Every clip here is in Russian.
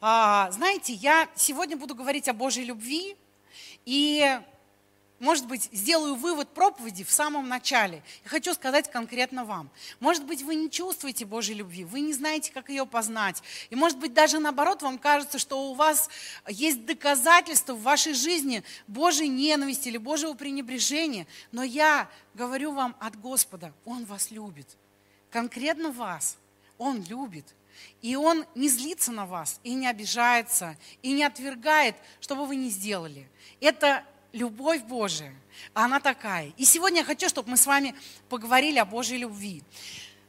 А, знаете, я сегодня буду говорить о Божьей любви, и, может быть, сделаю вывод проповеди в самом начале. Я хочу сказать конкретно вам. Может быть, вы не чувствуете Божьей любви, вы не знаете, как ее познать. И, может быть, даже наоборот, вам кажется, что у вас есть доказательства в вашей жизни Божьей ненависти или Божьего пренебрежения. Но я говорю вам от Господа, Он вас любит. Конкретно вас Он любит. И Он не злится на вас, и не обижается, и не отвергает, что бы вы ни сделали. Это любовь Божия, она такая. И сегодня я хочу, чтобы мы с вами поговорили о Божьей любви.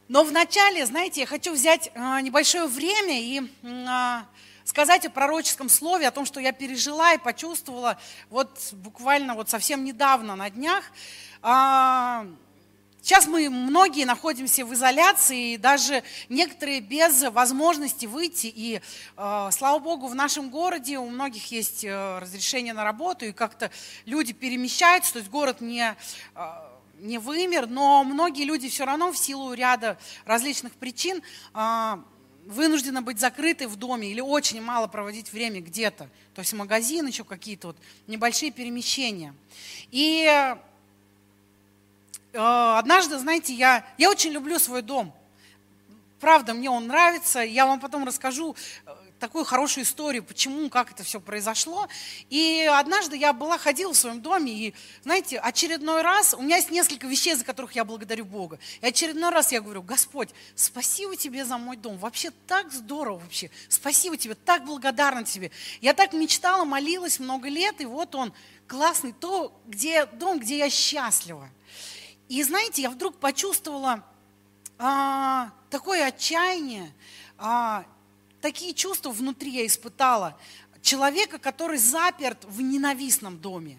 Но вначале, знаете, я хочу взять а, небольшое время и а, сказать о пророческом слове, о том, что я пережила и почувствовала вот буквально вот совсем недавно на днях. Сейчас мы многие находимся в изоляции, и даже некоторые без возможности выйти. И, э, слава Богу, в нашем городе у многих есть э, разрешение на работу, и как-то люди перемещаются, то есть город не, э, не вымер, но многие люди все равно в силу ряда различных причин э, вынуждены быть закрыты в доме или очень мало проводить время где-то. То есть магазин, еще какие-то вот небольшие перемещения. И однажды, знаете, я, я очень люблю свой дом. Правда, мне он нравится. Я вам потом расскажу э, такую хорошую историю, почему, как это все произошло. И однажды я была, ходила в своем доме, и, знаете, очередной раз, у меня есть несколько вещей, за которых я благодарю Бога. И очередной раз я говорю, Господь, спасибо тебе за мой дом. Вообще так здорово вообще. Спасибо тебе, так благодарна тебе. Я так мечтала, молилась много лет, и вот он классный, то, где дом, где я счастлива. И знаете, я вдруг почувствовала а, такое отчаяние, а, такие чувства внутри я испытала. Человека, который заперт в ненавистном доме.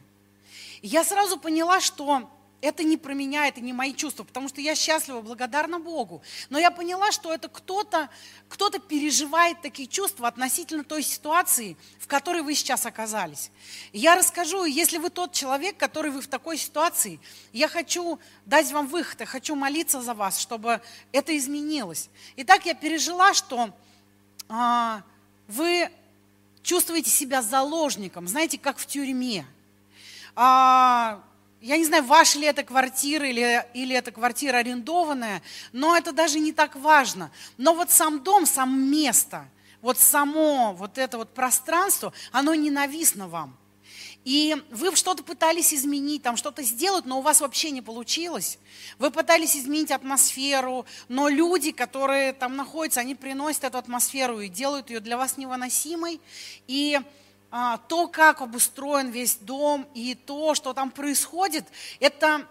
И я сразу поняла, что это не про меня, это не мои чувства, потому что я счастлива, благодарна Богу. Но я поняла, что это кто-то кто переживает такие чувства относительно той ситуации, в которой вы сейчас оказались. Я расскажу, если вы тот человек, который вы в такой ситуации, я хочу дать вам выход, я хочу молиться за вас, чтобы это изменилось. Итак, я пережила, что а, вы чувствуете себя заложником, знаете, как в тюрьме. А, я не знаю, ваша ли это квартира или, или это квартира арендованная, но это даже не так важно. Но вот сам дом, сам место, вот само вот это вот пространство, оно ненавистно вам. И вы что-то пытались изменить, там что-то сделать, но у вас вообще не получилось. Вы пытались изменить атмосферу, но люди, которые там находятся, они приносят эту атмосферу и делают ее для вас невыносимой. И то, как обустроен весь дом и то, что там происходит, это а,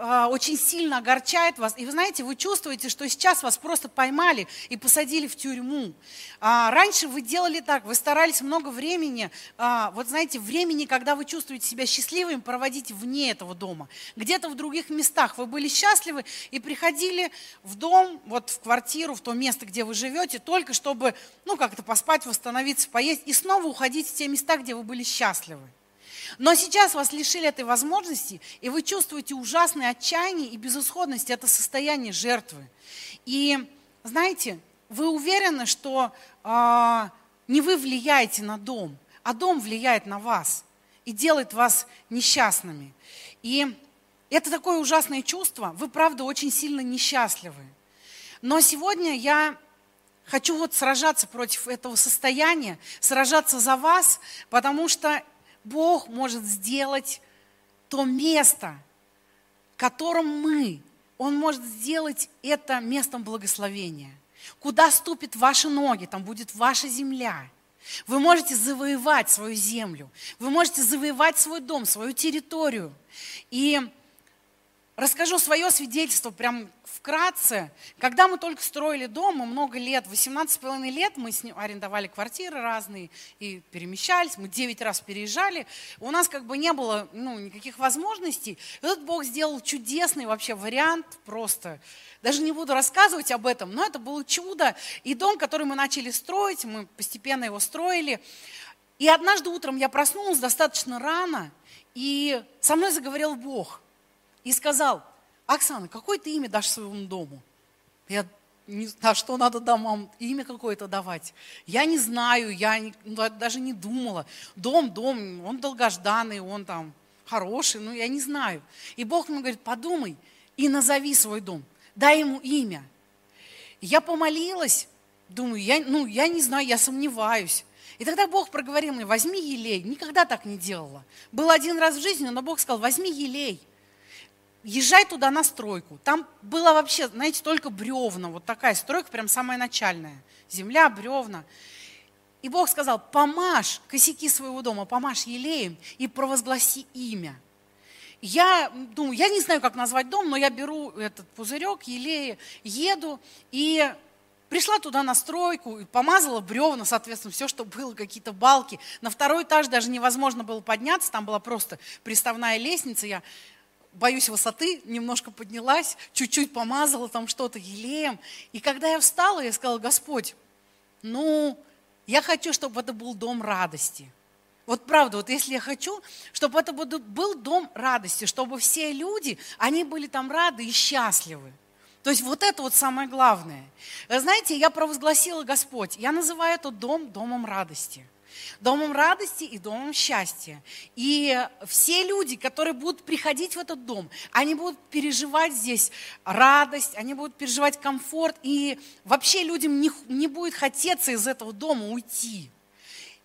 очень сильно огорчает вас. И вы знаете, вы чувствуете, что сейчас вас просто поймали и посадили в тюрьму. А, раньше вы делали так, вы старались много времени, а, вот знаете, времени, когда вы чувствуете себя счастливым, проводить вне этого дома. Где-то в других местах вы были счастливы и приходили в дом, вот в квартиру, в то место, где вы живете, только чтобы, ну, как-то поспать, восстановиться, поесть и снова уходить в те места, где вы были счастливы. Но сейчас вас лишили этой возможности, и вы чувствуете ужасное отчаяние и безысходность. Это состояние жертвы. И знаете, вы уверены, что э, не вы влияете на дом, а дом влияет на вас и делает вас несчастными. И это такое ужасное чувство. Вы, правда, очень сильно несчастливы. Но сегодня я хочу вот сражаться против этого состояния, сражаться за вас, потому что Бог может сделать то место, которым мы, Он может сделать это местом благословения. Куда ступят ваши ноги, там будет ваша земля. Вы можете завоевать свою землю, вы можете завоевать свой дом, свою территорию. И расскажу свое свидетельство прям вкратце. Когда мы только строили дом, мы много лет, 18,5 лет, мы с ним арендовали квартиры разные и перемещались, мы 9 раз переезжали. У нас как бы не было ну, никаких возможностей. И тут Бог сделал чудесный вообще вариант просто. Даже не буду рассказывать об этом, но это было чудо. И дом, который мы начали строить, мы постепенно его строили. И однажды утром я проснулась достаточно рано, и со мной заговорил Бог – и сказал, Оксана, какое ты имя дашь своему дому? Я не, а что надо домам, имя какое-то давать. Я не знаю, я не, ну, даже не думала. Дом, дом, он долгожданный, он там хороший, ну я не знаю. И Бог мне говорит, подумай и назови свой дом, дай ему имя. я помолилась, думаю, я, ну я не знаю, я сомневаюсь. И тогда Бог проговорил мне, возьми елей. Никогда так не делала. Был один раз в жизни, но Бог сказал, возьми елей. Езжай туда на стройку. Там было вообще, знаете, только бревна. Вот такая стройка, прям самая начальная. Земля, бревна. И Бог сказал, помажь косяки своего дома, помажь елеем и провозгласи имя. Я думаю, я не знаю, как назвать дом, но я беру этот пузырек, елея, еду и пришла туда на стройку, и помазала бревна, соответственно, все, что было, какие-то балки. На второй этаж даже невозможно было подняться, там была просто приставная лестница. Я боюсь высоты, немножко поднялась, чуть-чуть помазала там что-то елеем. И когда я встала, я сказала, Господь, ну, я хочу, чтобы это был дом радости. Вот правда, вот если я хочу, чтобы это был дом радости, чтобы все люди, они были там рады и счастливы. То есть вот это вот самое главное. Знаете, я провозгласила Господь, я называю этот дом домом радости домом радости и домом счастья. И все люди, которые будут приходить в этот дом, они будут переживать здесь радость, они будут переживать комфорт, и вообще людям не, не будет хотеться из этого дома уйти.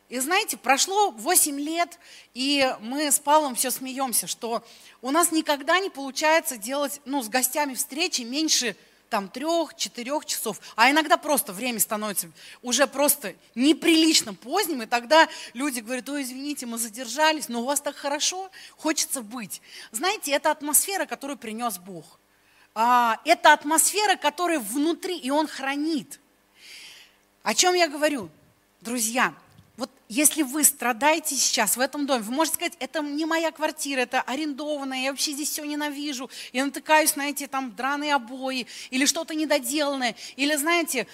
И знаете, прошло 8 лет, и мы с Павлом все смеемся, что у нас никогда не получается делать ну, с гостями встречи меньше там трех-четырех часов, а иногда просто время становится уже просто неприлично поздним, и тогда люди говорят, ой, извините, мы задержались, но у вас так хорошо, хочется быть. Знаете, это атмосфера, которую принес Бог. А, это атмосфера, которая внутри, и Он хранит. О чем я говорю? Друзья, вот если вы страдаете сейчас в этом доме, вы можете сказать, это не моя квартира, это арендованная, я вообще здесь все ненавижу, я натыкаюсь на эти там драные обои, или что-то недоделанное, или, знаете,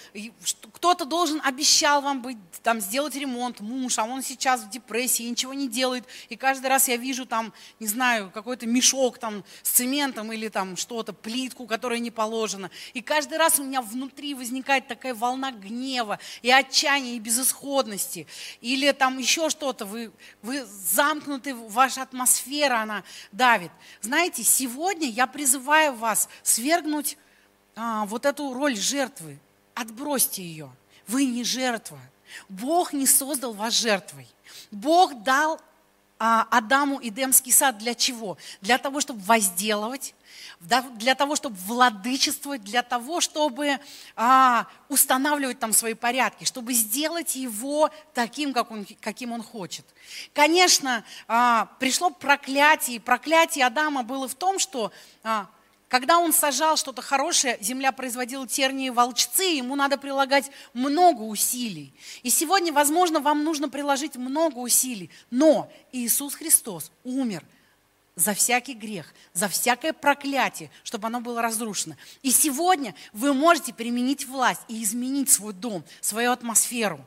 кто-то должен, обещал вам быть, там, сделать ремонт, муж, а он сейчас в депрессии, ничего не делает, и каждый раз я вижу там, не знаю, какой-то мешок там с цементом или там что-то, плитку, которая не положена, и каждый раз у меня внутри возникает такая волна гнева и отчаяния, и безысходности, или или там еще что-то, вы, вы замкнуты, ваша атмосфера, она давит. Знаете, сегодня я призываю вас свергнуть а, вот эту роль жертвы. Отбросьте ее. Вы не жертва. Бог не создал вас жертвой. Бог дал а, Адаму Эдемский сад для чего? Для того, чтобы возделывать, для того, чтобы владычествовать, для того, чтобы а, устанавливать там свои порядки, чтобы сделать его таким, как он, каким он хочет. Конечно, а, пришло проклятие, и проклятие Адама было в том, что а, когда он сажал что-то хорошее, земля производила тернии волчцы, ему надо прилагать много усилий. И сегодня, возможно, вам нужно приложить много усилий, но Иисус Христос умер – за всякий грех, за всякое проклятие, чтобы оно было разрушено. И сегодня вы можете применить власть и изменить свой дом, свою атмосферу.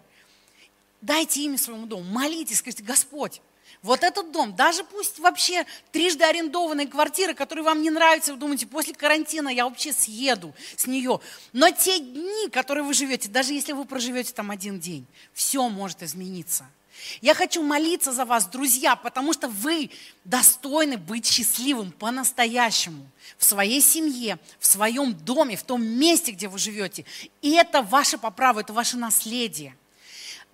Дайте имя своему дому, молитесь, скажите, Господь, вот этот дом, даже пусть вообще трижды арендованная квартира, которая вам не нравится, вы думаете, после карантина я вообще съеду с нее. Но те дни, которые вы живете, даже если вы проживете там один день, все может измениться. Я хочу молиться за вас, друзья, потому что вы достойны быть счастливым по-настоящему в своей семье, в своем доме, в том месте, где вы живете. И это ваше по праву, это ваше наследие.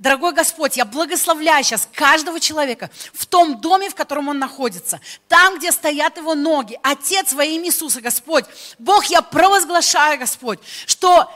Дорогой Господь, я благословляю сейчас каждого человека в том доме, в котором он находится, там, где стоят его ноги. Отец во имя Иисуса, Господь, Бог, я провозглашаю, Господь, что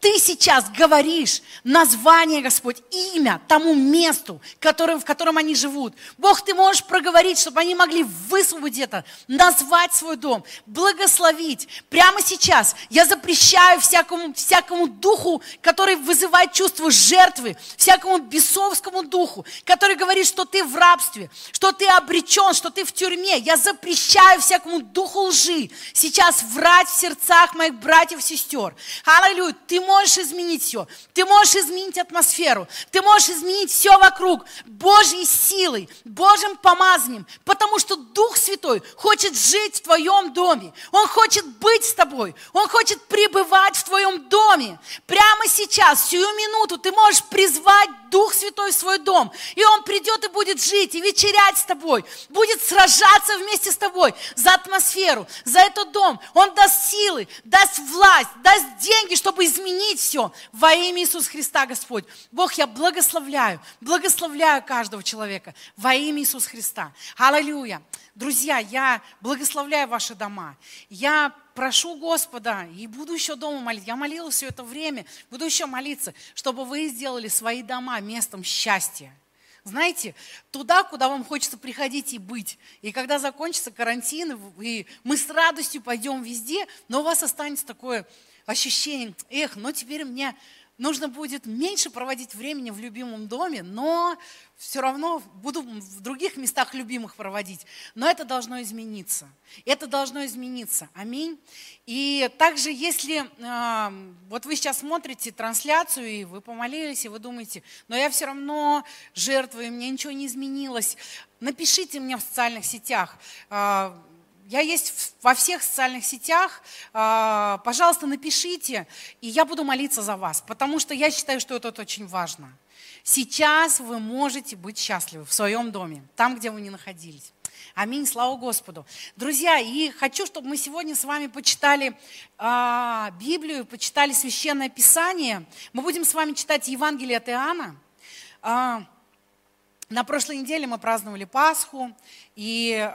ты сейчас говоришь название, Господь, имя тому месту, которым, в котором они живут. Бог, ты можешь проговорить, чтобы они могли высвободить это, назвать свой дом, благословить. Прямо сейчас я запрещаю всякому, всякому духу, который вызывает чувство жертвы, всякому бесовскому духу, который говорит, что ты в рабстве, что ты обречен, что ты в тюрьме. Я запрещаю всякому духу лжи сейчас врать в сердцах моих братьев и сестер. Аллилуйя, ты можешь изменить все. Ты можешь изменить атмосферу. Ты можешь изменить все вокруг Божьей силой, Божьим помазанием. Потому что Дух Святой хочет жить в твоем доме. Он хочет быть с тобой. Он хочет пребывать в твоем доме. Прямо сейчас, сию минуту ты можешь призвать Дух Святой в свой дом. И Он придет и будет жить, и вечерять с тобой. Будет сражаться вместе с тобой за атмосферу, за этот дом. Он даст силы, даст власть, даст деньги, чтобы изменить все. Во имя Иисуса Христа, Господь. Бог, я благословляю, благословляю каждого человека во имя Иисуса Христа. Аллилуйя. Друзья, я благословляю ваши дома. Я прошу Господа и буду еще дома молить. Я молилась все это время, буду еще молиться, чтобы вы сделали свои дома местом счастья. Знаете, туда, куда вам хочется приходить и быть. И когда закончится карантин, и мы с радостью пойдем везде, но у вас останется такое ощущение, эх, но теперь мне нужно будет меньше проводить времени в любимом доме, но все равно буду в других местах любимых проводить. Но это должно измениться. Это должно измениться. Аминь. И также, если э, вот вы сейчас смотрите трансляцию, и вы помолились, и вы думаете, но я все равно жертвую, мне ничего не изменилось, напишите мне в социальных сетях. Э, я есть во всех социальных сетях. А, пожалуйста, напишите, и я буду молиться за вас, потому что я считаю, что это очень важно. Сейчас вы можете быть счастливы в своем доме, там, где вы не находились. Аминь, слава Господу. Друзья, и хочу, чтобы мы сегодня с вами почитали а, Библию, почитали Священное Писание. Мы будем с вами читать Евангелие от Иоанна. А, на прошлой неделе мы праздновали Пасху, и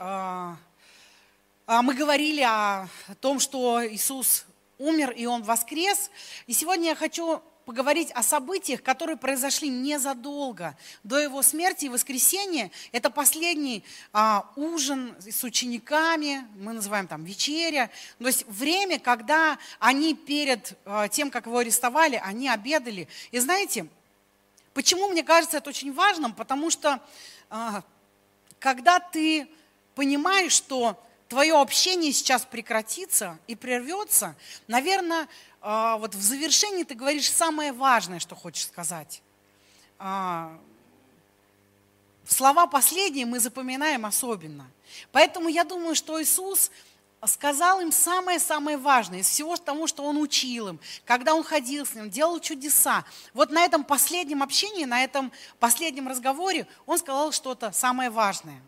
мы говорили о том, что Иисус умер и Он воскрес. И сегодня я хочу поговорить о событиях, которые произошли незадолго до его смерти и воскресения. Это последний а, ужин с учениками, мы называем там вечеря. То есть время, когда они перед а, тем, как его арестовали, они обедали. И знаете, почему мне кажется это очень важным? Потому что а, когда ты понимаешь, что твое общение сейчас прекратится и прервется, наверное, а, вот в завершении ты говоришь самое важное, что хочешь сказать. А, слова последние мы запоминаем особенно. Поэтому я думаю, что Иисус сказал им самое-самое важное из всего того, что Он учил им, когда Он ходил с ним, делал чудеса. Вот на этом последнем общении, на этом последнем разговоре Он сказал что-то самое важное.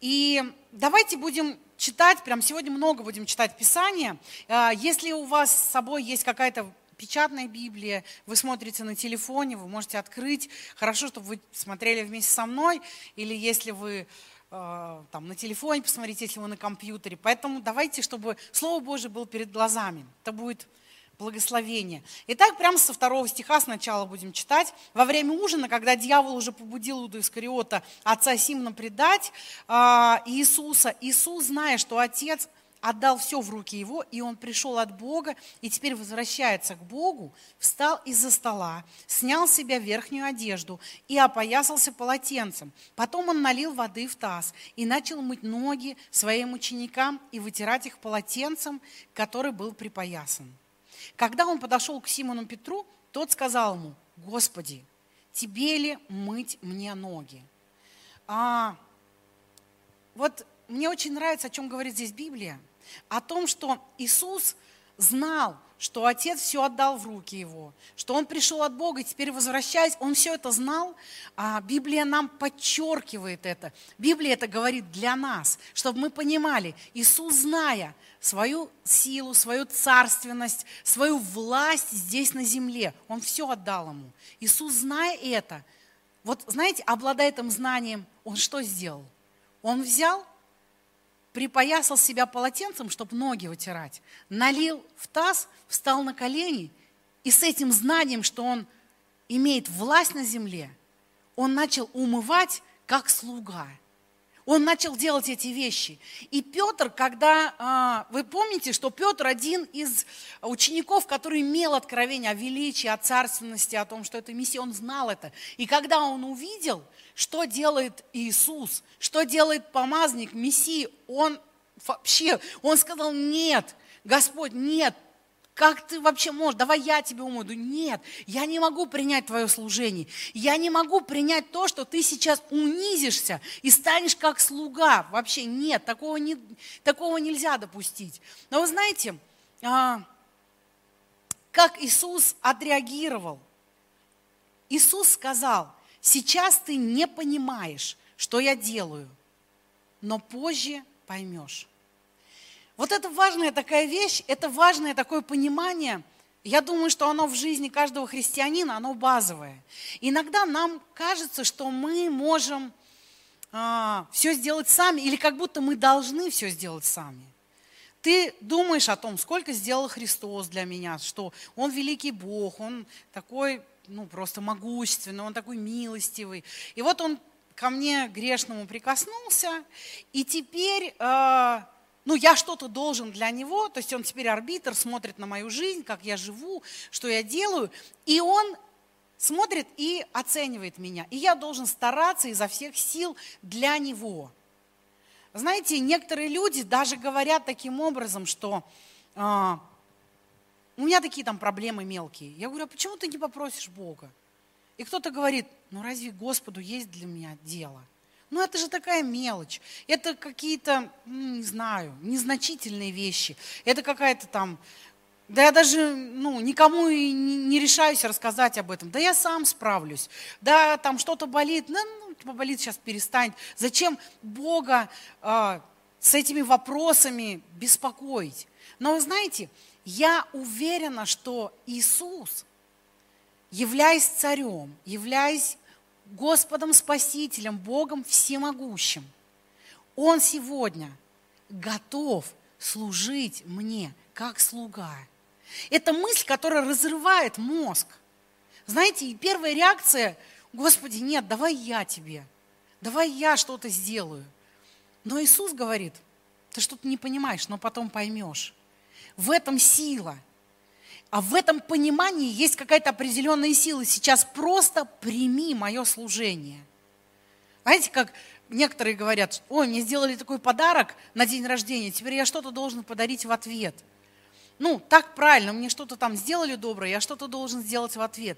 И давайте будем читать, прям сегодня много будем читать Писание. А, если у вас с собой есть какая-то печатная Библия, вы смотрите на телефоне, вы можете открыть. Хорошо, чтобы вы смотрели вместе со мной, или если вы а, там, на телефоне посмотрите, если вы на компьютере. Поэтому давайте, чтобы Слово Божье было перед глазами. Это будет благословение. Итак, прямо со второго стиха сначала будем читать. Во время ужина, когда дьявол уже побудил Иуду Искариота, отца Симона, предать э, Иисуса, Иисус, зная, что отец отдал все в руки его, и он пришел от Бога, и теперь возвращается к Богу, встал из-за стола, снял с себя верхнюю одежду и опоясался полотенцем. Потом он налил воды в таз и начал мыть ноги своим ученикам и вытирать их полотенцем, который был припоясан. Когда он подошел к Симону Петру, тот сказал ему, Господи, тебе ли мыть мне ноги? А, вот мне очень нравится, о чем говорит здесь Библия, о том, что Иисус знал, что Отец все отдал в руки Его, что Он пришел от Бога, и теперь возвращаясь, Он все это знал, а Библия нам подчеркивает это. Библия это говорит для нас, чтобы мы понимали, Иисус, зная свою силу, свою царственность, свою власть здесь на земле, Он все отдал Ему. Иисус, зная это, вот знаете, обладая этим знанием, Он что сделал? Он взял припоясал себя полотенцем, чтобы ноги вытирать, налил в таз, встал на колени, и с этим знанием, что он имеет власть на земле, он начал умывать как слуга. Он начал делать эти вещи. И Петр, когда, а, вы помните, что Петр один из учеников, который имел откровение о величии, о царственности, о том, что это миссия, он знал это. И когда он увидел, что делает Иисус, что делает помазник, Мессии, он вообще, он сказал, нет, Господь, нет, Как ты вообще можешь? Давай я тебе умою. Нет, я не могу принять твое служение. Я не могу принять то, что ты сейчас унизишься и станешь как слуга. Вообще нет, такого, не, такого нельзя допустить. Но вы знаете, а, как Иисус отреагировал? Иисус сказал, сейчас ты не понимаешь, что я делаю, но позже поймешь. Вот это важная такая вещь, это важное такое понимание. Я думаю, что оно в жизни каждого христианина, оно базовое. Иногда нам кажется, что мы можем а, все сделать сами, или как будто мы должны все сделать сами. Ты думаешь о том, сколько сделал Христос для меня, что Он великий Бог, Он такой, ну, просто могущественный, Он такой милостивый. И вот Он ко мне грешному прикоснулся, и теперь э, ну, я что-то должен для него, то есть он теперь арбитр, смотрит на мою жизнь, как я живу, что я делаю, и он смотрит и оценивает меня. И я должен стараться изо всех сил для него. Знаете, некоторые люди даже говорят таким образом, что а, у меня такие там проблемы мелкие. Я говорю, а почему ты не попросишь Бога? И кто-то говорит, ну разве Господу есть для меня дело? Ну это же такая мелочь. Это какие-то, ну, не знаю, незначительные вещи. Это какая-то там... Да я даже ну, никому и не, решаюсь рассказать об этом. Да я сам справлюсь. Да там что-то болит. Ну, ну типа болит, сейчас перестанет. Зачем Бога э, с этими вопросами беспокоить? Но вы знаете, я уверена, что Иисус, являясь царем, являясь Господом Спасителем, Богом Всемогущим. Он сегодня готов служить мне как слуга. Это мысль, которая разрывает мозг. Знаете, и первая реакция, Господи, нет, давай я тебе, давай я что-то сделаю. Но Иисус говорит, ты что-то не понимаешь, но потом поймешь. В этом сила – а в этом понимании есть какая-то определенная сила. Сейчас просто прими мое служение. Знаете, как некоторые говорят, ой, мне сделали такой подарок на день рождения, теперь я что-то должен подарить в ответ. Ну, так правильно, мне что-то там сделали доброе, я что-то должен сделать в ответ.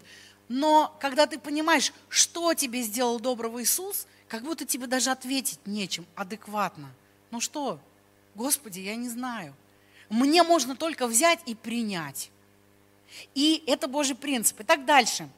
Но когда ты понимаешь, что тебе сделал доброго Иисус, как будто тебе даже ответить нечем адекватно. Ну что, Господи, я не знаю. Мне можно только взять и принять. И это Божий принцип. Итак, дальше.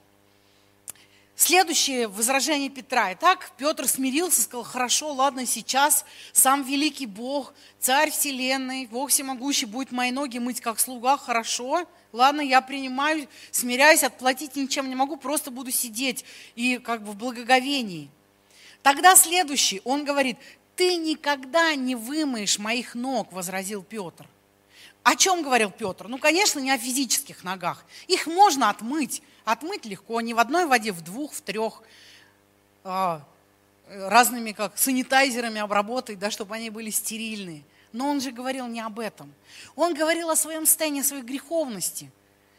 Следующее возражение Петра. Итак, Петр смирился, сказал, хорошо, ладно, сейчас сам великий Бог, царь вселенной, Бог всемогущий, будет мои ноги мыть как слуга, хорошо, ладно, я принимаю, смиряюсь, отплатить ничем не могу, просто буду сидеть и как бы в благоговении. Тогда следующий, он говорит, ты никогда не вымоешь моих ног, возразил Петр. О чем говорил Петр? Ну, конечно, не о физических ногах. Их можно отмыть. Отмыть легко, не в одной воде, в двух, в трех. А, разными как санитайзерами обработать, да, чтобы они были стерильные. Но он же говорил не об этом. Он говорил о своем состоянии, о своей греховности.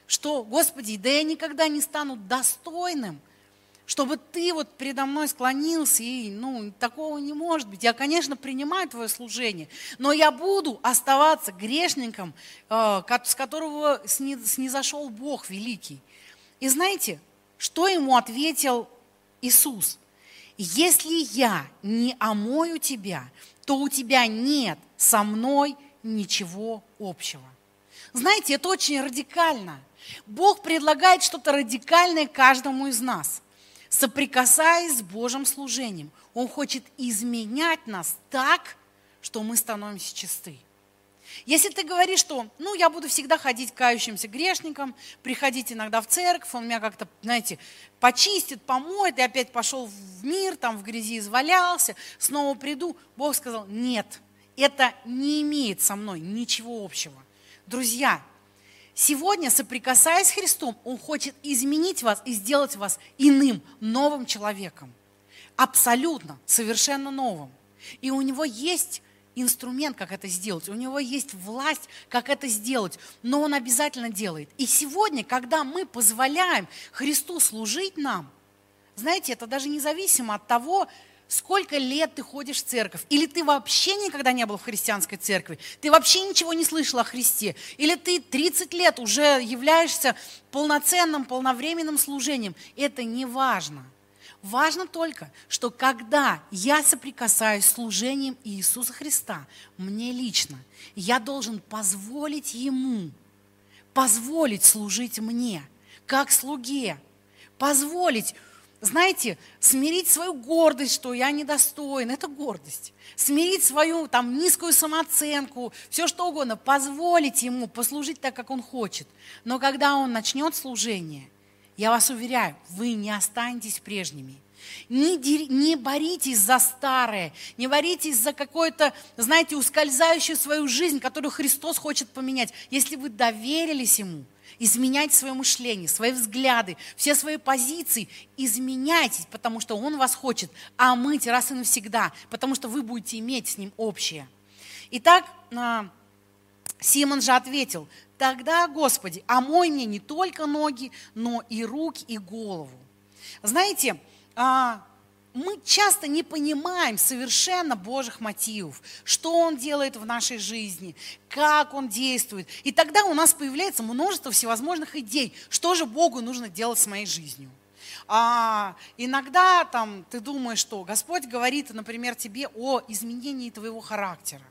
Что, Господи, да я никогда не стану достойным чтобы ты вот передо мной склонился, и, ну, такого не может быть. Я, конечно, принимаю твое служение, но я буду оставаться грешником, э, с которого снизошел Бог великий. И знаете, что ему ответил Иисус? Если я не омою тебя, то у тебя нет со мной ничего общего. Знаете, это очень радикально. Бог предлагает что-то радикальное каждому из нас – соприкасаясь с Божьим служением. Он хочет изменять нас так, что мы становимся чисты. Если ты говоришь, что, ну, я буду всегда ходить кающимся грешникам, приходить иногда в церковь, он меня как-то, знаете, почистит, помоет, и опять пошел в мир, там в грязи извалялся, снова приду. Бог сказал, нет, это не имеет со мной ничего общего. Друзья, Сегодня, соприкасаясь с Христом, Он хочет изменить вас и сделать вас иным, новым человеком. Абсолютно, совершенно новым. И у Него есть инструмент, как это сделать. У него есть власть, как это сделать. Но он обязательно делает. И сегодня, когда мы позволяем Христу служить нам, знаете, это даже независимо от того, сколько лет ты ходишь в церковь, или ты вообще никогда не был в христианской церкви, ты вообще ничего не слышал о Христе, или ты 30 лет уже являешься полноценным, полновременным служением, это не важно. Важно только, что когда я соприкасаюсь с служением Иисуса Христа, мне лично, я должен позволить Ему, позволить служить мне, как слуге, позволить знаете, смирить свою гордость, что я недостоин, это гордость. Смирить свою там низкую самооценку, все что угодно, позволить ему послужить так, как он хочет. Но когда он начнет служение, я вас уверяю, вы не останетесь прежними. Не, не боритесь за старое, не боритесь за какое-то, знаете, ускользающую свою жизнь, которую Христос хочет поменять. Если вы доверились Ему – изменять свое мышление, свои взгляды, все свои позиции. Изменяйтесь, потому что Он вас хочет омыть раз и навсегда, потому что вы будете иметь с Ним общее. Итак, а, Симон же ответил, тогда, Господи, омой мне не только ноги, но и руки, и голову. Знаете, мы часто не понимаем совершенно Божьих мотивов, что Он делает в нашей жизни, как Он действует. И тогда у нас появляется множество всевозможных идей, что же Богу нужно делать с моей жизнью. А, иногда там, ты думаешь, что Господь говорит, например, тебе о изменении твоего характера.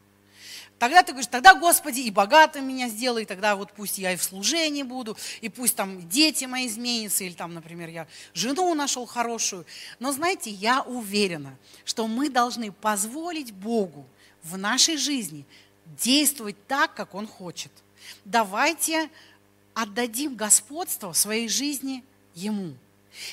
Тогда ты говоришь, тогда, Господи, и богатым меня сделай, тогда вот пусть я и в служении буду, и пусть там дети мои изменятся, или там, например, я жену нашел хорошую. Но знаете, я уверена, что мы должны позволить Богу в нашей жизни действовать так, как Он хочет. Давайте отдадим господство в своей жизни Ему.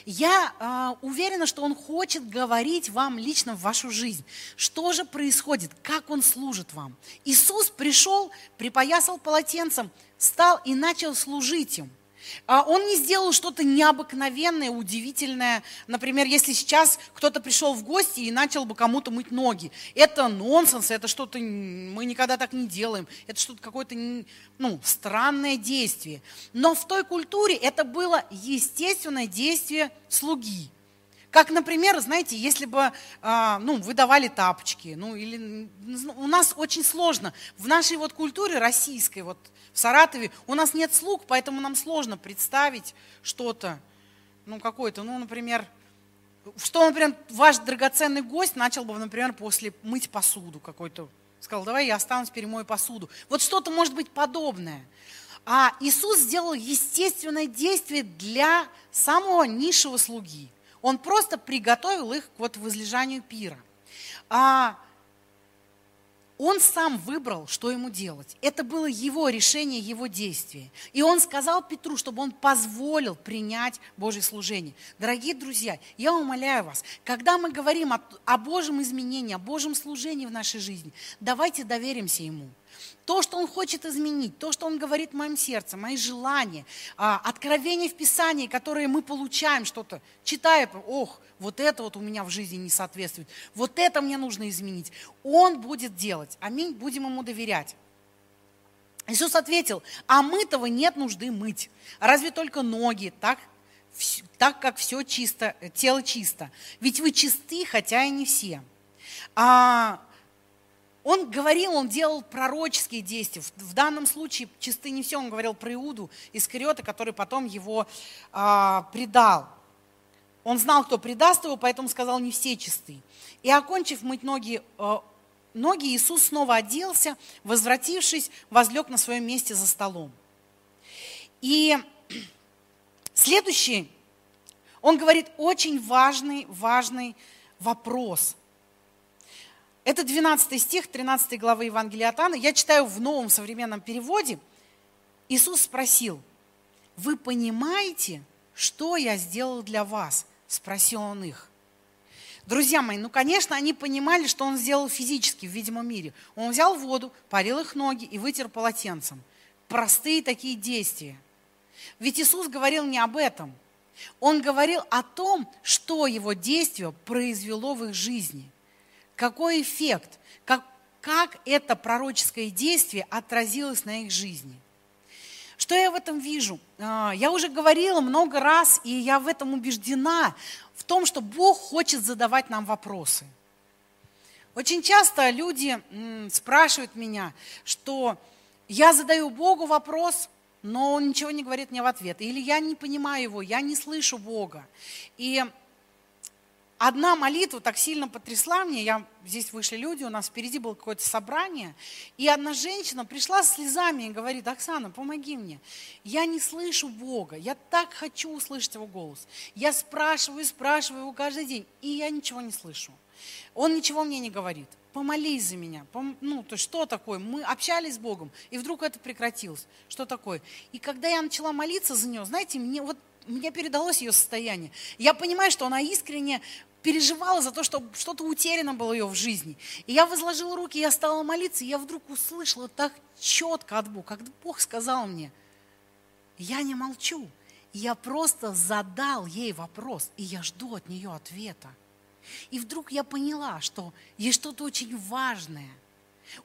Я э, уверена, что Он хочет говорить вам лично в вашу жизнь. Что же происходит? Как Он служит вам? Иисус пришел, припоясал полотенцем, стал и начал служить им – он не сделал что-то необыкновенное, удивительное. Например, если сейчас кто-то пришел в гости и начал бы кому-то мыть ноги. Это нонсенс, это что-то, мы никогда так не делаем. Это что-то какое-то ну, странное действие. Но в той культуре это было естественное действие слуги. Как, например, знаете, если бы а, ну, вы давали тапочки, ну, или у нас очень сложно. В нашей вот культуре российской, вот в Саратове, у нас нет слуг, поэтому нам сложно представить что-то, ну, какое-то, ну, например, что, например, ваш драгоценный гость начал бы, например, после мыть посуду какой-то. Сказал, давай я останусь, перемою посуду. Вот что-то может быть подобное. А Иисус сделал естественное действие для самого низшего слуги. Он просто приготовил их к вот возлежанию пира. А он сам выбрал, что ему делать. Это было его решение, его действие. И он сказал Петру, чтобы он позволил принять Божье служение. Дорогие друзья, я умоляю вас, когда мы говорим о, о Божьем изменении, о Божьем служении в нашей жизни, давайте доверимся Ему. То, что Он хочет изменить, то, что Он говорит в моем сердце, мои желания, а, откровения в Писании, которые мы получаем что-то, читая, ох, вот это вот у меня в жизни не соответствует, вот это мне нужно изменить. Он будет делать. Аминь, будем Ему доверять. Иисус ответил, а мы-того нет нужды мыть. Разве только ноги, так, так как все чисто, тело чисто. Ведь вы чисты, хотя и не все. А, он говорил, он делал пророческие действия. В данном случае чисты не все, он говорил про Иуду Искариота, который потом его а, предал. Он знал, кто предаст его, поэтому сказал, не все чисты. И окончив мыть ноги, а, ноги, Иисус снова оделся, возвратившись, возлег на своем месте за столом. И следующий, он говорит очень важный, важный вопрос – это 12 стих 13 главы Евангелия от Иоанна. Я читаю в новом современном переводе. Иисус спросил, вы понимаете, что я сделал для вас? Спросил он их. Друзья мои, ну, конечно, они понимали, что он сделал физически в видимом мире. Он взял воду, парил их ноги и вытер полотенцем. Простые такие действия. Ведь Иисус говорил не об этом. Он говорил о том, что его действие произвело в их жизни. Какой эффект? Как, как это пророческое действие отразилось на их жизни? Что я в этом вижу? А, я уже говорила много раз, и я в этом убеждена, в том, что Бог хочет задавать нам вопросы. Очень часто люди спрашивают меня, что я задаю Богу вопрос, но Он ничего не говорит мне в ответ. Или я не понимаю Его, я не слышу Бога. И одна молитва так сильно потрясла мне. Я, здесь вышли люди, у нас впереди было какое-то собрание. И одна женщина пришла с слезами и говорит, Оксана, помоги мне. Я не слышу Бога, я так хочу услышать Его голос. Я спрашиваю, спрашиваю Его каждый день, и я ничего не слышу. Он ничего мне не говорит. Помолись за меня. Пом... Ну, то есть что такое? Мы общались с Богом, и вдруг это прекратилось. Что такое? И когда я начала молиться за нее, знаете, мне вот мне передалось ее состояние. Я понимаю, что она искренне переживала за то, что что-то утеряно было ее в жизни. И я возложила руки, я стала молиться, и я вдруг услышала так четко от Бога, когда Бог сказал мне, я не молчу, я просто задал ей вопрос, и я жду от нее ответа. И вдруг я поняла, что есть что-то очень важное.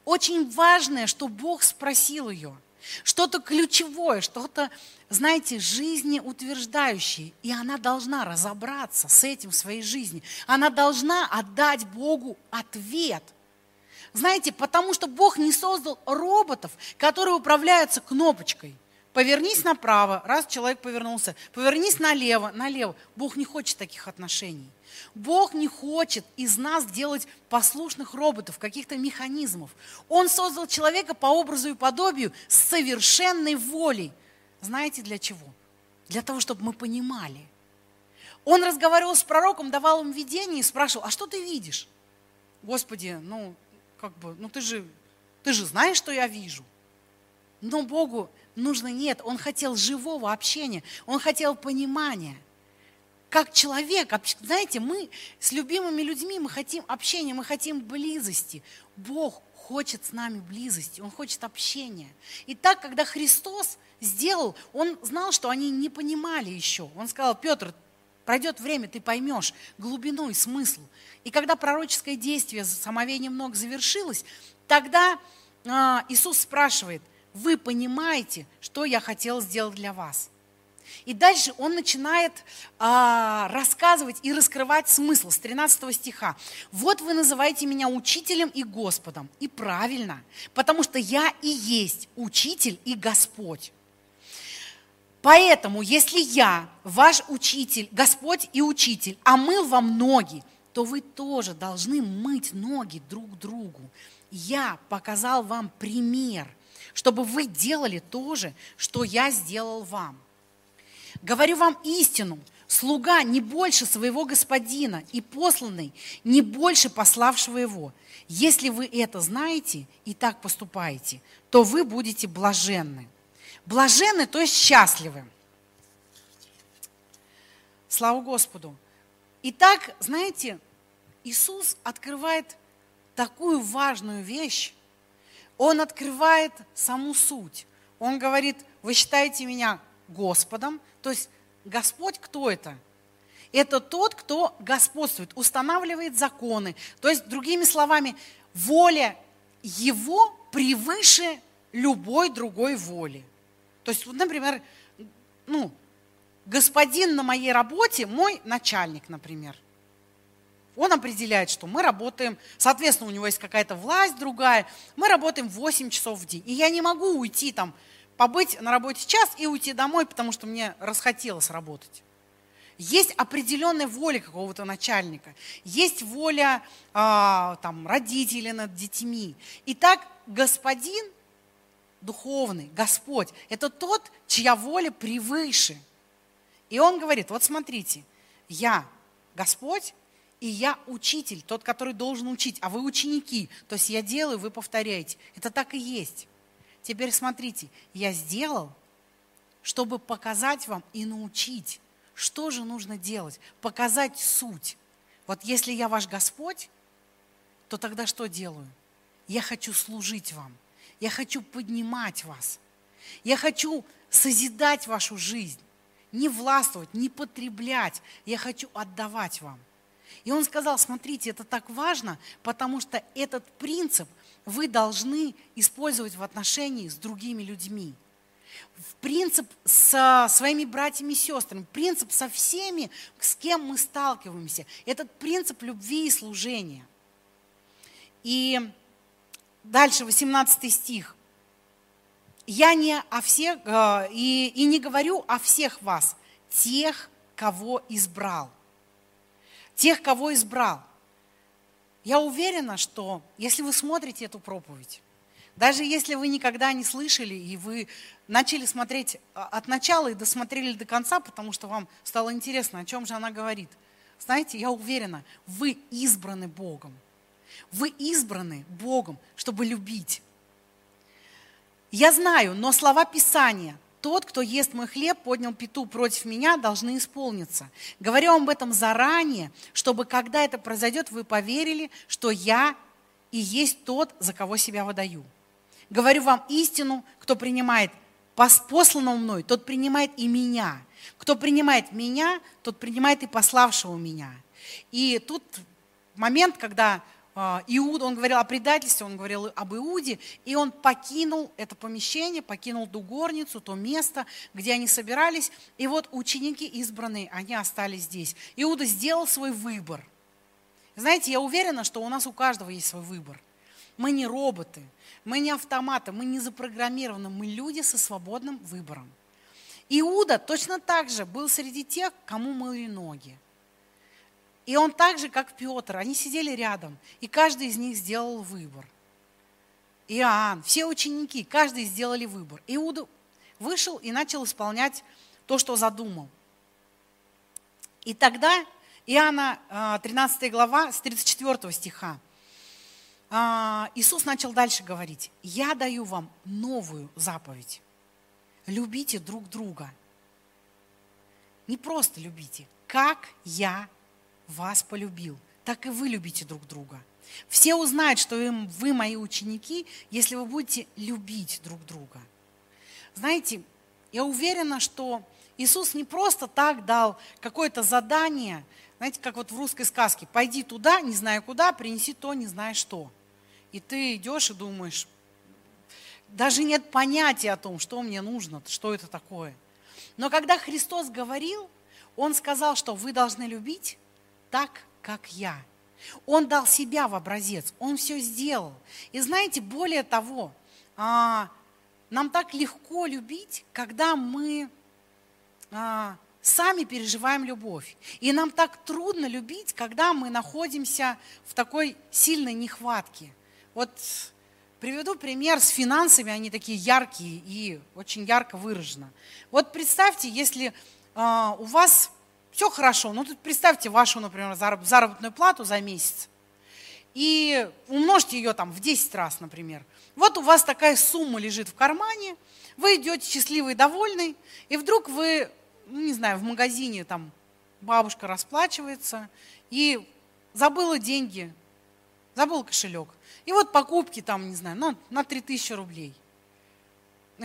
Очень важное, что Бог спросил ее – что-то ключевое, что-то, знаете, жизнеутверждающее. И она должна разобраться с этим в своей жизни. Она должна отдать Богу ответ. Знаете, потому что Бог не создал роботов, которые управляются кнопочкой. Повернись направо, раз человек повернулся. Повернись налево, налево. Бог не хочет таких отношений. Бог не хочет из нас делать послушных роботов, каких-то механизмов. Он создал человека по образу и подобию с совершенной волей. Знаете для чего? Для того, чтобы мы понимали. Он разговаривал с пророком, давал им видение и спрашивал, а что ты видишь? Господи, ну, как бы, ну ты же, ты же знаешь, что я вижу. Но Богу нужно нет. Он хотел живого общения, он хотел понимания – как человек, знаете, мы с любимыми людьми, мы хотим общения, мы хотим близости. Бог хочет с нами близости, Он хочет общения. И так, когда Христос сделал, Он знал, что они не понимали еще. Он сказал, Петр, пройдет время, ты поймешь глубину и смысл. И когда пророческое действие с омовением ног завершилось, тогда а, Иисус спрашивает, вы понимаете, что я хотел сделать для вас? И дальше он начинает а, рассказывать и раскрывать смысл с 13 стиха. Вот вы называете меня учителем и Господом. И правильно, потому что я и есть учитель и Господь. Поэтому, если я, ваш учитель, Господь и учитель, омыл вам ноги, то вы тоже должны мыть ноги друг другу. Я показал вам пример, чтобы вы делали то же, что я сделал вам. Говорю вам истину, слуга не больше своего господина, и посланный не больше пославшего его. Если вы это знаете и так поступаете, то вы будете блаженны. Блаженны, то есть счастливы. Слава Господу. Итак, знаете, Иисус открывает такую важную вещь. Он открывает саму суть. Он говорит, вы считаете меня Господом. То есть Господь кто это? Это тот, кто господствует, устанавливает законы. То есть, другими словами, воля Его превыше любой другой воли. То есть, вот, например, ну, господин на моей работе, мой начальник, например. Он определяет, что мы работаем, соответственно, у него есть какая-то власть другая, мы работаем 8 часов в день. И я не могу уйти там побыть на работе час и уйти домой, потому что мне расхотелось работать. Есть определенная воля какого-то начальника, есть воля э, там, родителей над детьми. Итак, господин духовный, Господь, это тот, чья воля превыше. И он говорит, вот смотрите, я Господь, и я учитель, тот, который должен учить, а вы ученики. То есть я делаю, вы повторяете. Это так и есть. Теперь смотрите, я сделал, чтобы показать вам и научить, что же нужно делать, показать суть. Вот если я ваш Господь, то тогда что делаю? Я хочу служить вам, я хочу поднимать вас, я хочу созидать вашу жизнь, не властвовать, не потреблять, я хочу отдавать вам. И он сказал, смотрите, это так важно, потому что этот принцип вы должны использовать в отношении с другими людьми. принцип со своими братьями и сестрами, принцип со всеми, с кем мы сталкиваемся. Этот принцип любви и служения. И дальше 18 стих. Я не о всех, э, и, и не говорю о всех вас, тех, кого избрал. Тех, кого избрал. Я уверена, что если вы смотрите эту проповедь, даже если вы никогда не слышали, и вы начали смотреть а, от начала и досмотрели до конца, потому что вам стало интересно, о чем же она говорит. Знаете, я уверена, вы избраны Богом. Вы избраны Богом, чтобы любить. Я знаю, но слова Писания, тот, кто ест мой хлеб, поднял пету против меня, должны исполниться. Говорю вам об этом заранее, чтобы когда это произойдет, вы поверили, что я и есть тот, за кого себя выдаю. Говорю вам истину, кто принимает посланного мной, тот принимает и меня. Кто принимает меня, тот принимает и пославшего меня. И тут момент, когда а, Иуда, он говорил о предательстве, он говорил об Иуде, и он покинул это помещение, покинул ту горницу, то место, где они собирались, и вот ученики избранные, они остались здесь. Иуда сделал свой выбор. Знаете, я уверена, что у нас у каждого есть свой выбор. Мы не роботы, мы не автоматы, мы не запрограммированы, мы люди со свободным выбором. Иуда точно так же был среди тех, кому мыли ноги. И он так же, как Петр, они сидели рядом, и каждый из них сделал выбор. Иоанн, все ученики, каждый сделали выбор. Иуда вышел и начал исполнять то, что задумал. И тогда Иоанна 13 а, глава с 34 стиха. А, Иисус начал дальше говорить. Я даю вам новую заповедь. Любите друг друга. Не просто любите, как я вас полюбил, так и вы любите друг друга. Все узнают, что вы мои ученики, если вы будете любить друг друга. Знаете, я уверена, что Иисус не просто так дал какое-то задание, знаете, как вот в русской сказке, пойди туда, не знаю куда, принеси то, не знаю что. И ты идешь и думаешь, даже нет понятия о том, что мне нужно, что это такое. Но когда Христос говорил, Он сказал, что вы должны любить так, как я. Он дал себя в образец, он все сделал. И знаете, более того, а, нам так легко любить, когда мы а, сами переживаем любовь. И нам так трудно любить, когда мы находимся в такой сильной нехватке. Вот приведу пример с финансами, они такие яркие и очень ярко выражены. Вот представьте, если а, у вас все хорошо. Ну, тут представьте вашу, например, заработную плату за месяц и умножьте ее там в 10 раз, например. Вот у вас такая сумма лежит в кармане, вы идете счастливый, довольный, и вдруг вы, ну, не знаю, в магазине там бабушка расплачивается и забыла деньги, забыла кошелек. И вот покупки там, не знаю, ну, на 3000 рублей –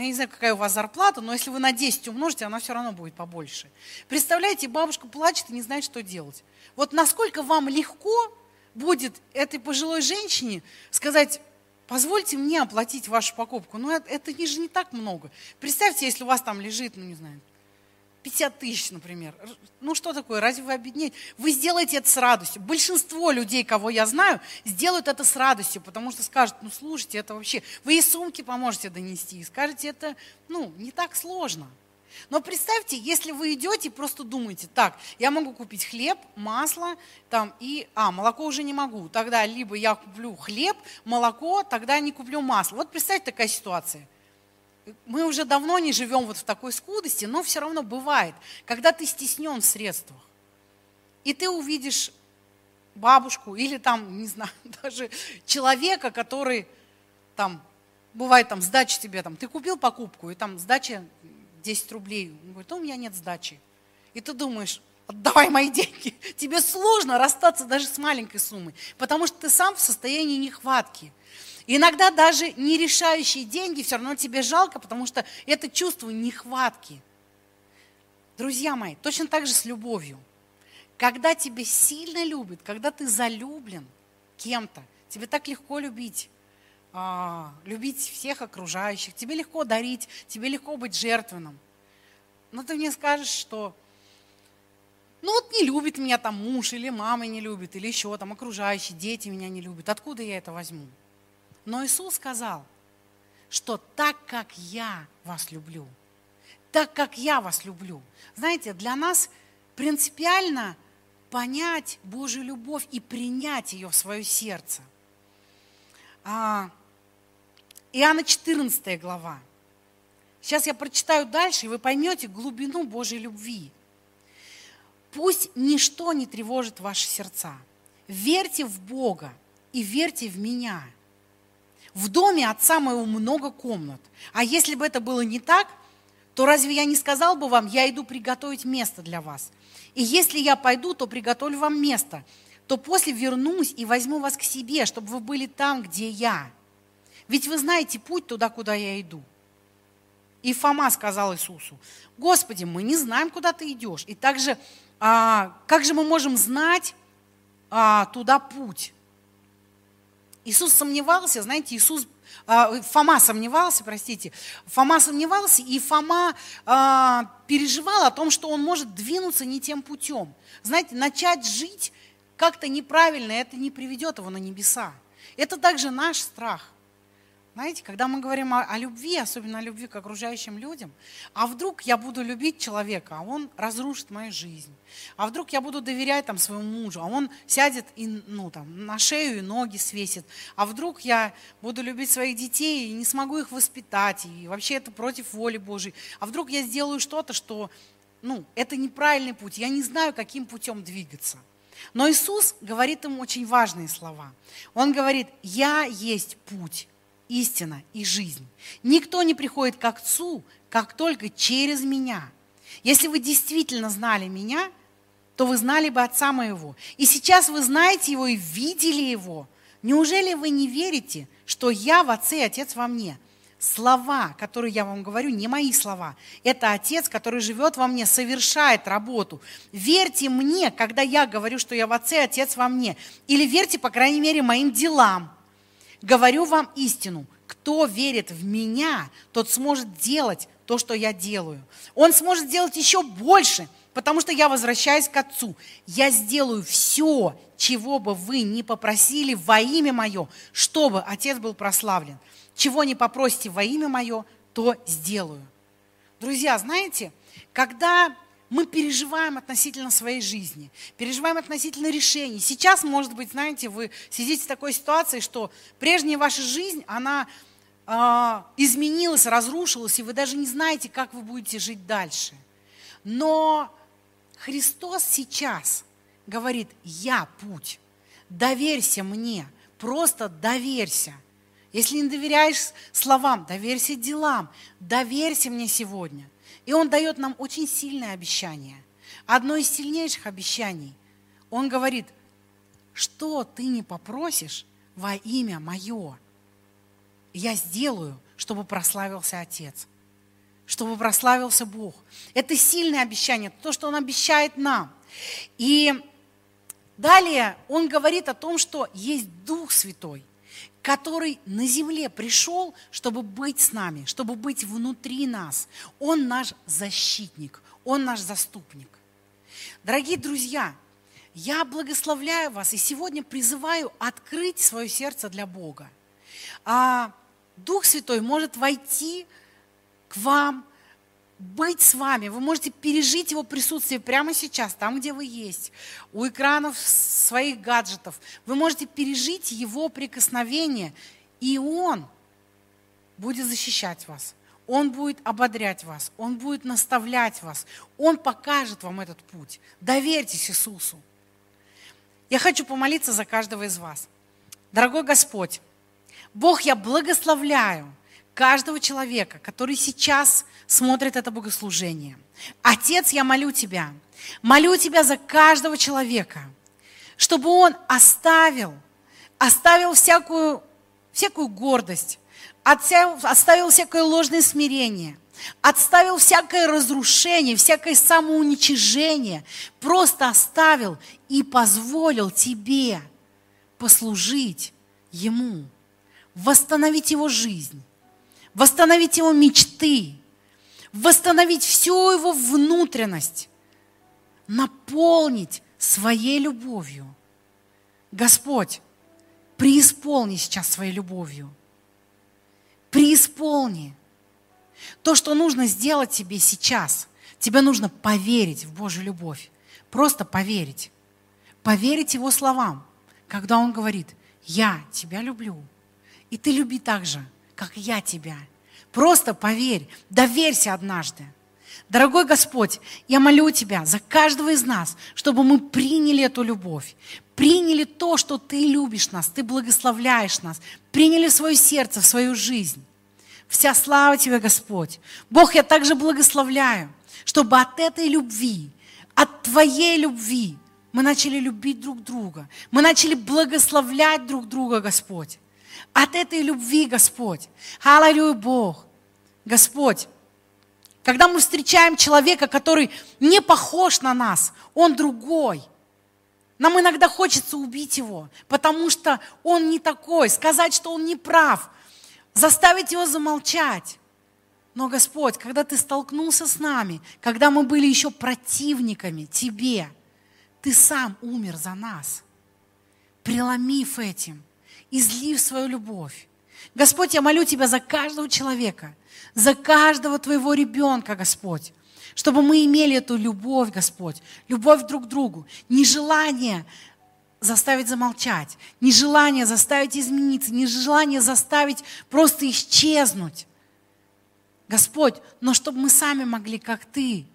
я не знаю, какая у вас зарплата, но если вы на 10 умножите, она все равно будет побольше. Представляете, бабушка плачет и не знает, что делать. Вот насколько вам легко будет этой пожилой женщине сказать, позвольте мне оплатить вашу покупку. Ну, это, это же не так много. Представьте, если у вас там лежит, ну, не знаю, 50 тысяч, например. Ну что такое, разве вы обеднеете? Вы сделаете это с радостью. Большинство людей, кого я знаю, сделают это с радостью, потому что скажут, ну слушайте, это вообще, вы и сумки поможете донести, и скажете, это, ну, не так сложно. Но представьте, если вы идете и просто думаете, так, я могу купить хлеб, масло, там, и, а, молоко уже не могу, тогда либо я куплю хлеб, молоко, тогда не куплю масло. Вот представьте такая ситуация мы уже давно не живем вот в такой скудости, но все равно бывает, когда ты стеснен в средствах, и ты увидишь бабушку или там, не знаю, даже человека, который там, бывает там сдача тебе, там, ты купил покупку, и там сдача 10 рублей, он говорит, у меня нет сдачи. И ты думаешь, отдавай мои деньги. Тебе сложно расстаться даже с маленькой суммой, потому что ты сам в состоянии нехватки. Иногда даже не решающие деньги все равно тебе жалко, потому что это чувство нехватки. Друзья мои, точно так же с любовью. Когда тебя сильно любят, когда ты залюблен кем-то, тебе так легко любить а, любить всех окружающих, тебе легко дарить, тебе легко быть жертвенным. Но ты мне скажешь, что ну вот не любит меня там муж, или мама не любит, или еще там окружающие, дети меня не любят. Откуда я это возьму? Но Иисус сказал, что так как я вас люблю, так как я вас люблю. Знаете, для нас принципиально понять Божью любовь и принять ее в свое сердце. А, Иоанна 14 глава. Сейчас я прочитаю дальше, и вы поймете глубину Божьей любви. Пусть ничто не тревожит ваши сердца. Верьте в Бога и верьте в меня. В доме отца моего много комнат. А если бы это было не так, то разве я не сказал бы вам, я иду приготовить место для вас? И если я пойду, то приготовлю вам место, то после вернусь и возьму вас к себе, чтобы вы были там, где я. Ведь вы знаете путь туда, куда я иду. И Фома сказал Иисусу, Господи, мы не знаем, куда ты идешь. И также, а, как же мы можем знать а, туда путь? Иисус сомневался, знаете, Иисус а, Фома сомневался, простите, Фома сомневался, и Фома а, переживал о том, что он может двинуться не тем путем. Знаете, начать жить как-то неправильно, это не приведет его на небеса. Это также наш страх. Знаете, когда мы говорим о, о любви, особенно о любви к окружающим людям, а вдруг я буду любить человека, а он разрушит мою жизнь. А вдруг я буду доверять там, своему мужу, а он сядет и, ну, там, на шею и ноги свесит. А вдруг я буду любить своих детей и не смогу их воспитать, и вообще это против воли Божьей. А вдруг я сделаю что-то, что ну, это неправильный путь, я не знаю, каким путем двигаться. Но Иисус говорит им очень важные слова. Он говорит, я есть путь истина и жизнь. Никто не приходит к Отцу, как только через меня. Если вы действительно знали меня, то вы знали бы Отца моего. И сейчас вы знаете Его и видели Его. Неужели вы не верите, что я в Отце и Отец во мне? Слова, которые я вам говорю, не мои слова. Это Отец, который живет во мне, совершает работу. Верьте мне, когда я говорю, что я в Отце, Отец во мне. Или верьте, по крайней мере, моим делам. Говорю вам истину. Кто верит в меня, тот сможет делать то, что я делаю. Он сможет делать еще больше, потому что я возвращаюсь к Отцу. Я сделаю все, чего бы вы не попросили во имя Мое, чтобы Отец был прославлен. Чего не попросите во имя Мое, то сделаю. Друзья, знаете, когда мы переживаем относительно своей жизни, переживаем относительно решений. Сейчас, может быть, знаете, вы сидите в такой ситуации, что прежняя ваша жизнь, она э, изменилась, разрушилась, и вы даже не знаете, как вы будете жить дальше. Но Христос сейчас говорит, я путь, доверься мне, просто доверься. Если не доверяешь словам, доверься делам, доверься мне сегодня. И Он дает нам очень сильное обещание. Одно из сильнейших обещаний. Он говорит, что ты не попросишь во имя Мое, я сделаю, чтобы прославился Отец, чтобы прославился Бог. Это сильное обещание, то, что Он обещает нам. И далее Он говорит о том, что есть Дух Святой – который на земле пришел, чтобы быть с нами, чтобы быть внутри нас. Он наш защитник, Он наш заступник. Дорогие друзья, я благословляю вас и сегодня призываю открыть свое сердце для Бога. А Дух Святой может войти к вам, быть с вами. Вы можете пережить его присутствие прямо сейчас, там, где вы есть, у экранов своих гаджетов. Вы можете пережить его прикосновение, и он будет защищать вас. Он будет ободрять вас, Он будет наставлять вас, Он покажет вам этот путь. Доверьтесь Иисусу. Я хочу помолиться за каждого из вас. Дорогой Господь, Бог, я благословляю каждого человека, который сейчас смотрит это богослужение. Отец, я молю Тебя, молю Тебя за каждого человека, чтобы он оставил, оставил всякую, всякую гордость, оставил всякое ложное смирение, отставил всякое разрушение, всякое самоуничижение, просто оставил и позволил тебе послужить Ему. восстановить его жизнь, восстановить его мечты, восстановить всю его внутренность, наполнить своей любовью. Господь, преисполни сейчас своей любовью. Преисполни. То, что нужно сделать тебе сейчас, тебе нужно поверить в Божью любовь. Просто поверить. Поверить Его словам, когда Он говорит, я тебя люблю. И ты люби так же, как я тебя. Просто поверь, доверься однажды. Дорогой Господь, я молю Тебя за каждого из нас, чтобы мы приняли эту любовь, приняли то, что Ты любишь нас, Ты благословляешь нас, приняли в свое сердце, в свою жизнь. Вся слава Тебе, Господь. Бог, я также благословляю, чтобы от этой любви, от Твоей любви мы начали любить друг друга. Мы начали благословлять друг друга, Господь. От этой любви, Господь. Аллилуйя, Бог. Господь, когда мы встречаем человека, который не похож на нас, он другой. Нам иногда хочется убить его, потому что он не такой, сказать, что он не прав, заставить его замолчать. Но, Господь, когда Ты столкнулся с нами, когда мы были еще противниками Тебе, Ты сам умер за нас, преломив этим, излив свою любовь. Господь, я молю Тебя за каждого человека, за каждого Твоего ребенка, Господь, чтобы мы имели эту любовь, Господь, любовь друг к другу, нежелание заставить замолчать, нежелание заставить измениться, нежелание заставить просто исчезнуть. Господь, но чтобы мы сами могли, как Ты,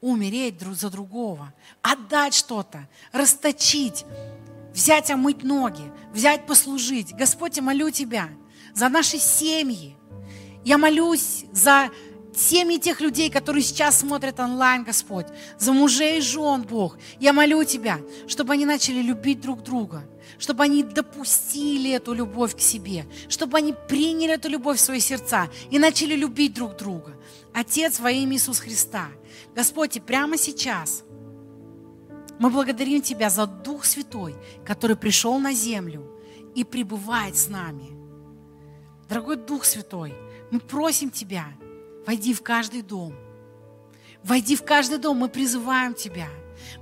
умереть друг за другого, отдать что-то, расточить, взять омыть ноги, взять послужить. Господь, я молю Тебя за наши семьи. Я молюсь за семьи тех людей, которые сейчас смотрят онлайн, Господь, за мужей и жен, Бог. Я молю Тебя, чтобы они начали любить друг друга, чтобы они допустили эту любовь к себе, чтобы они приняли эту любовь в свои сердца и начали любить друг друга. Отец во имя Иисуса Христа. Господь, прямо сейчас мы благодарим Тебя за Дух Святой, который пришел на землю и пребывает с нами. Дорогой Дух Святой, мы просим Тебя, войди в каждый дом. Войди в каждый дом, мы призываем Тебя.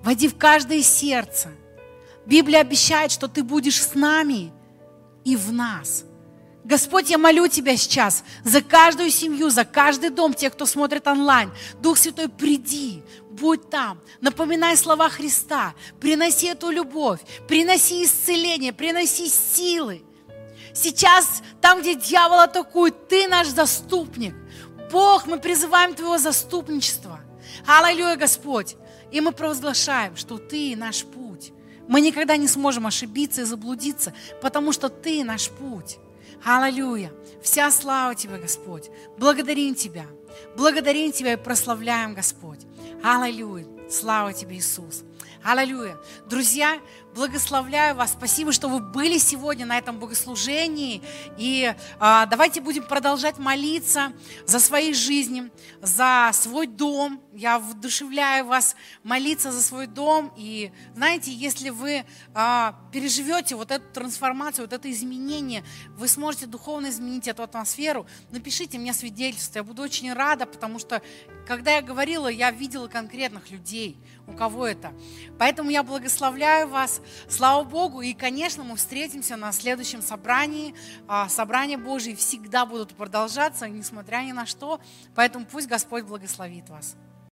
Войди в каждое сердце. Библия обещает, что Ты будешь с нами и в нас – Господь, я молю Тебя сейчас за каждую семью, за каждый дом, тех, кто смотрит онлайн. Дух Святой, приди, будь там, напоминай слова Христа, приноси эту любовь, приноси исцеление, приноси силы. Сейчас, там, где дьявол атакует, Ты наш заступник. Бог, мы призываем Твоего заступничества. Аллилуйя, Господь. И мы провозглашаем, что Ты наш путь. Мы никогда не сможем ошибиться и заблудиться, потому что Ты наш путь. Аллилуйя. Вся слава Тебе, Господь. Благодарим Тебя. Благодарим Тебя и прославляем, Господь. Аллилуйя. Слава Тебе, Иисус. Аллилуйя. Друзья, благословляю вас. Спасибо, что вы были сегодня на этом богослужении. И а, давайте будем продолжать молиться за свои жизни, за свой дом. Я вдушевляю вас молиться за свой дом. И знаете, если вы а, переживете вот эту трансформацию, вот это изменение, вы сможете духовно изменить эту атмосферу, напишите мне свидетельство. Я буду очень рада, потому что когда я говорила, я видела конкретных людей, у кого это. Поэтому я благословляю вас. Слава Богу. И, конечно, мы встретимся на следующем собрании. А, собрания Божьи всегда будут продолжаться, несмотря ни на что. Поэтому пусть Господь благословит вас.